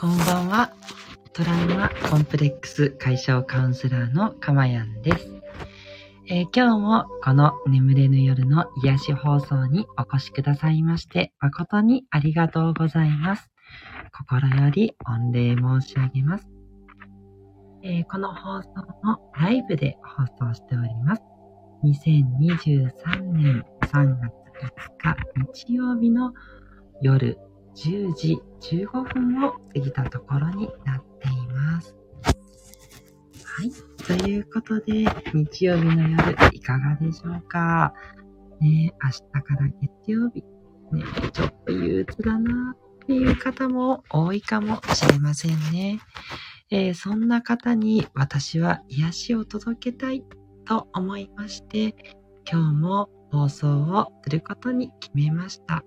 こんばんは。トラウマコンプレックス解消カウンセラーのかまやんです、えー、今日もこの眠れぬ夜の癒し放送にお越しくださいまして誠にありがとうございます。心より御礼申し上げます。えー、この放送もライブで放送しております。2023年3月5日日曜日の夜10時15分を過ぎたところになっています。はい。ということで、日曜日の夜いかがでしょうか？ね明日から月曜日。ねちょっと憂鬱だなっていう方も多いかもしれませんね。えー、そんな方に私は癒しを届けたいと思いまして、今日も放送をすることに決めました。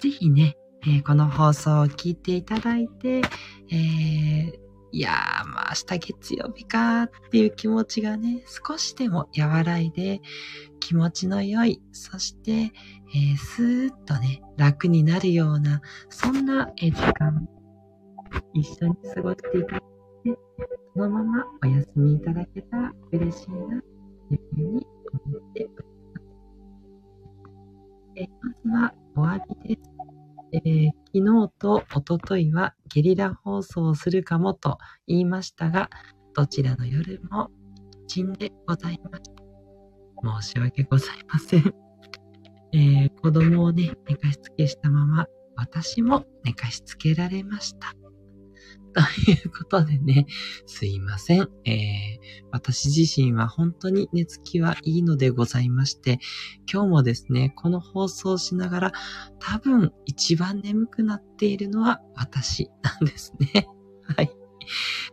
ぜひね、えー、この放送を聞いていただいて、えー、いやー、まあ明日月曜日かっていう気持ちがね、少しでも和らいで、気持ちの良い、そして、えー、スーッとね、楽になるような、そんな、え時間、一緒に過ごしていただいて、そのままお休みいただけたら嬉しいな、というふうに思っております。えまずはわりです。えー、昨日と一昨日はゲリラ放送をするかもと言いましたが、どちらの夜も一んでございました。申し訳ございません。えー、子供をね、寝かしつけしたまま、私も寝かしつけられました。ということでね、すいません。えー、私自身は本当に寝つきはいいのでございまして、今日もですね、この放送しながら、多分一番眠くなっているのは私なんですね。はい。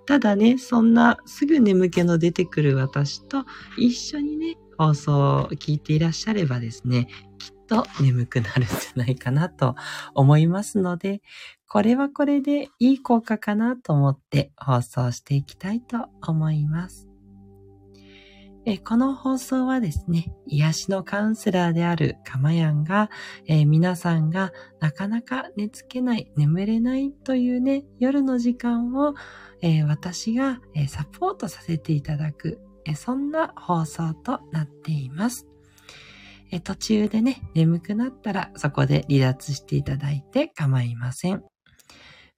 ただね、そんなすぐ眠気の出てくる私と一緒にね、放送を聞いていらっしゃればですね、と眠くなるんじゃないかなと思いますので、これはこれでいい効果かなと思って放送していきたいと思います。えこの放送はですね、癒しのカウンセラーであるかまやんが、えー、皆さんがなかなか寝つけない、眠れないというね、夜の時間を、えー、私が、えー、サポートさせていただく、えそんな放送となっています。途中でね、眠くなったらそこで離脱していただいて構いません。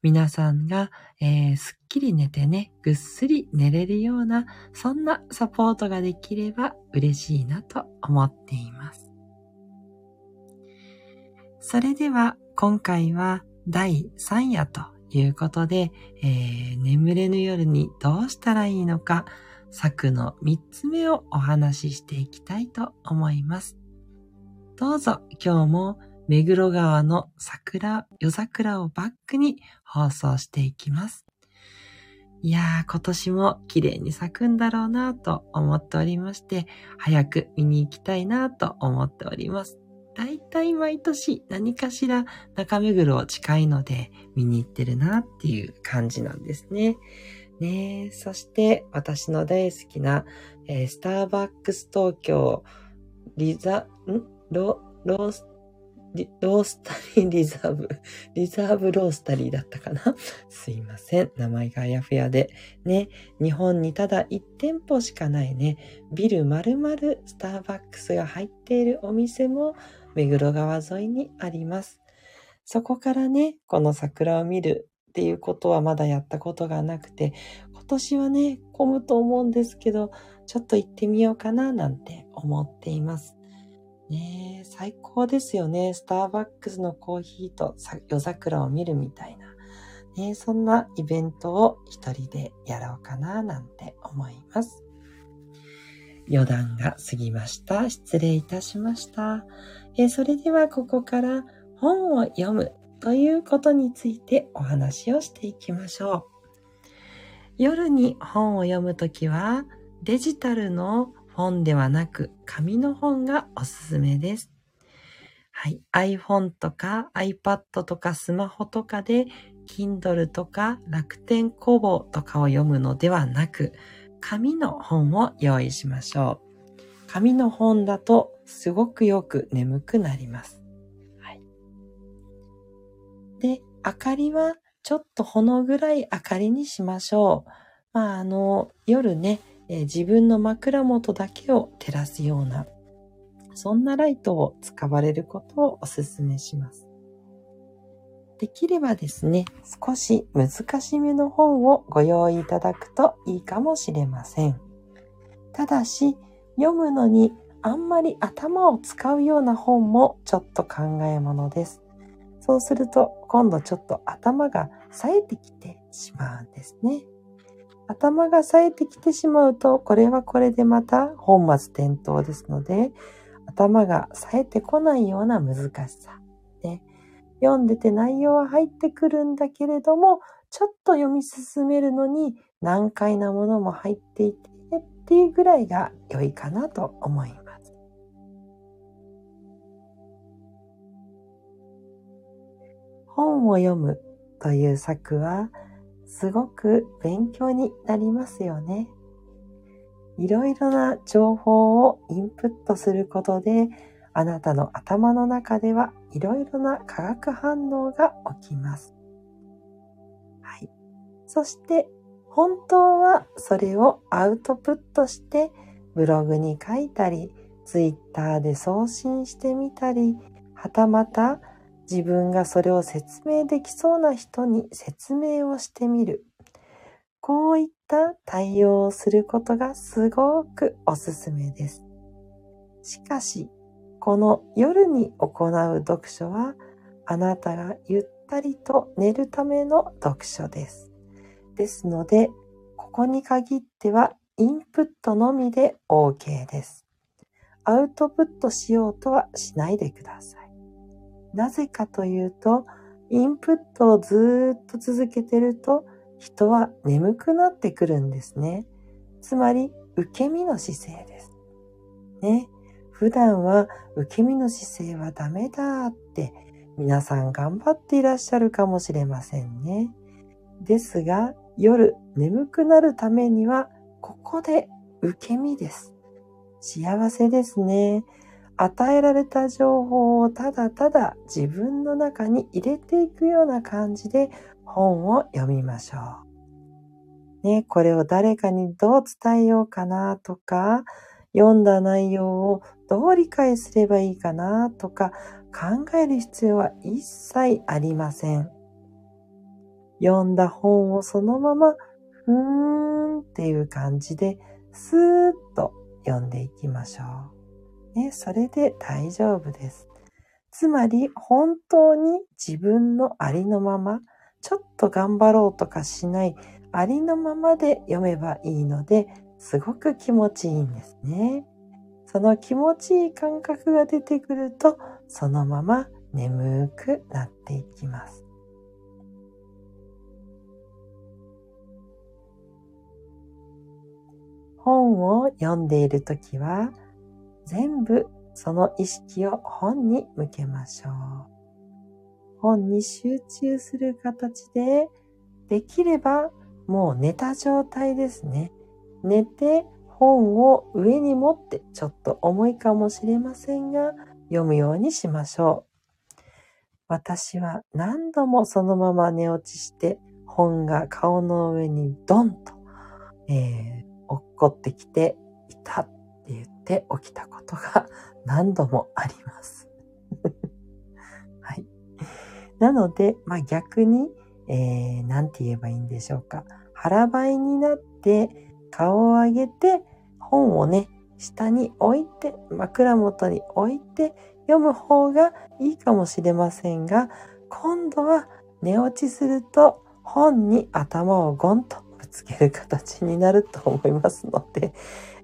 皆さんが、えー、すっきり寝てね、ぐっすり寝れるような、そんなサポートができれば嬉しいなと思っています。それでは、今回は第3夜ということで、えー、眠れぬ夜にどうしたらいいのか、策の3つ目をお話ししていきたいと思います。どうぞ今日も目黒川の桜、夜桜をバックに放送していきます。いやー、今年も綺麗に咲くんだろうなと思っておりまして、早く見に行きたいなと思っております。だいたい毎年何かしら中目黒近いので見に行ってるなっていう感じなんですね。ねえ、そして私の大好きな、えー、スターバックス東京リザ、ん？ロ、ロース、ロースタリーリザーブ、リザーブロースタリーだったかな？すいません。名前があやふやで。ね、日本にただ1店舗しかないね、ビル丸々スターバックスが入っているお店も目黒川沿いにあります。そこからね、この桜を見るっていうことはまだやったことがなくて、今年はね、混むと思うんですけど、ちょっと行ってみようかななんて思っています。ねえ、最高ですよね。スターバックスのコーヒーと夜桜を見るみたいな。ねそんなイベントを一人でやろうかななんて思います。余談が過ぎました。失礼いたしました。えそれではここから本を読むということについてお話をしていきましょう。夜に本を読むときはデジタルの本ではなく紙の本がおすすめです。はい。iPhone とか iPad とかスマホとかで Kindle とか楽天工房とかを読むのではなく紙の本を用意しましょう。紙の本だとすごくよく眠くなります。はい。で、明かりはちょっとほの暗い明かりにしましょう。まあ、あの、夜ね、え、自分の枕元だけを照らすような、そんなライトを使われることをお勧めします。できればですね、少し難しめの本をご用意いただくといいかもしれません。ただし、読むのにあんまり頭を使うような本もちょっと考えものです。そうすると今度ちょっと頭が冴えてきてしまうんですね。頭が冴えてきてしまうと、これはこれでまた本末転倒ですので、頭が冴えてこないような難しさ。ね、読んでて内容は入ってくるんだけれども、ちょっと読み進めるのに難解なものも入っていてっていうぐらいが良いかなと思います。本を読むという作はすごく勉強になりますよね。いろいろな情報をインプットすることで、あなたの頭の中ではいろいろな化学反応が起きます。はい。そして、本当はそれをアウトプットしてブログに書いたり、ツイッターで送信してみたり、はたまた自分がそれを説明できそうな人に説明をしてみる。こういった対応をすることがすごくおすすめです。しかし、この夜に行う読書は、あなたがゆったりと寝るための読書です。ですので、ここに限ってはインプットのみで OK です。アウトプットしようとはしないでください。なぜかというと、インプットをずっと続けてると、人は眠くなってくるんですね。つまり、受け身の姿勢です。ね。普段は受け身の姿勢はダメだって皆さん頑張っていらっしゃるかもしれませんね。ですが、夜眠くなるためには、ここで受け身です。幸せですね。与えられた情報をただただ自分の中に入れていくような感じで本を読みましょう。ね、これを誰かにどう伝えようかなとか、読んだ内容をどう理解すればいいかなとか考える必要は一切ありません。読んだ本をそのままふーんっていう感じでスーッと読んでいきましょう。ね、それで大丈夫です。つまり本当に自分のありのまま、ちょっと頑張ろうとかしないありのままで読めばいいので、すごく気持ちいいんですね。その気持ちいい感覚が出てくると、そのまま眠くなっていきます。本を読んでいるときは、全部その意識を本に向けましょう。本に集中する形で、できればもう寝た状態ですね。寝て本を上に持ってちょっと重いかもしれませんが、読むようにしましょう。私は何度もそのまま寝落ちして本が顔の上にドンと、えー、落っこってきていたて起きたことが何度もあります。はい。なので、まあ、逆に、えー、なんて言えばいいんでしょうか。腹ばいになって顔を上げて本をね、下に置いて、枕元に置いて読む方がいいかもしれませんが、今度は寝落ちすると本に頭をゴンとつける形になると思いますので、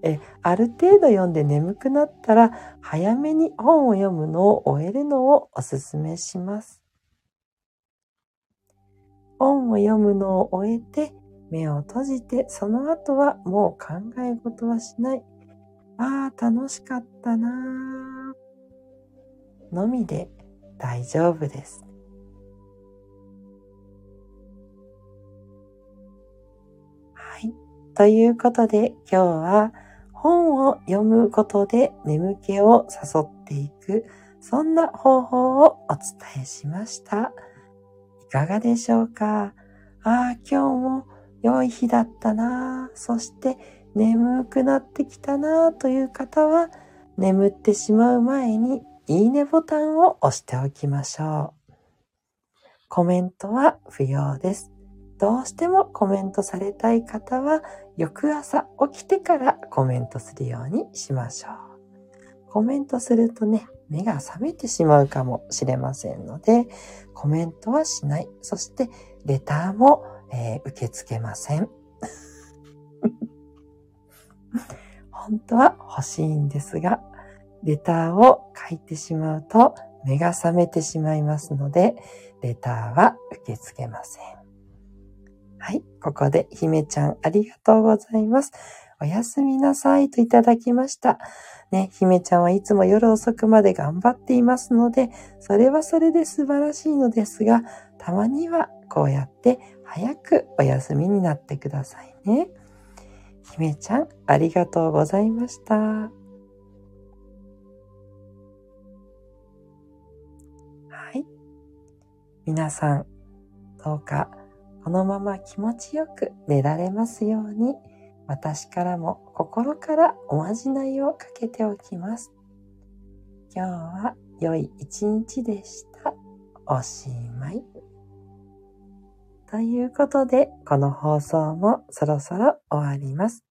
えある程度読んで眠くなったら早めに本を読むのを終えるのをおすすめします。本を読むのを終えて目を閉じてその後はもう考え事はしない。ああ、楽しかったなぁ。のみで大丈夫です。ということで今日は本を読むことで眠気を誘っていく、そんな方法をお伝えしました。いかがでしょうか？ああ、今日も良い日だったな。そして眠くなってきたなという方は、眠ってしまう前にいいねボタンを押しておきましょう。コメントは不要です。どうしてもコメントされたい方は、翌朝起きてからコメントするようにしましょう。コメントするとね、目が覚めてしまうかもしれませんので、コメントはしない。そして、レターも、えー、受け付けません。本当は欲しいんですが、レターを書いてしまうと目が覚めてしまいますので、レターは受け付けません。はい。ここで、姫ちゃんありがとうございます。おやすみなさいといただきました。ね、姫ちゃんはいつも夜遅くまで頑張っていますので、それはそれで素晴らしいのですが、たまにはこうやって早くお休みになってくださいね。姫ちゃん、ありがとうございました。はい。皆さん、どうかこのまま気持ちよく寝られますように、私からも心からおまじないをかけておきます。今日は良い一日でした。おしまい。ということで、この放送もそろそろ終わります。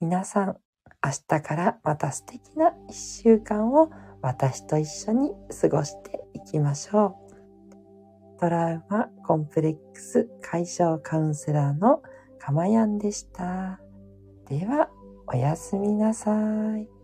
皆さん、明日からまた素敵な一週間を私と一緒に過ごしていきましょう。トラウマコンプレックス解消カウンセラーのかまやんでした。では、おやすみなさい。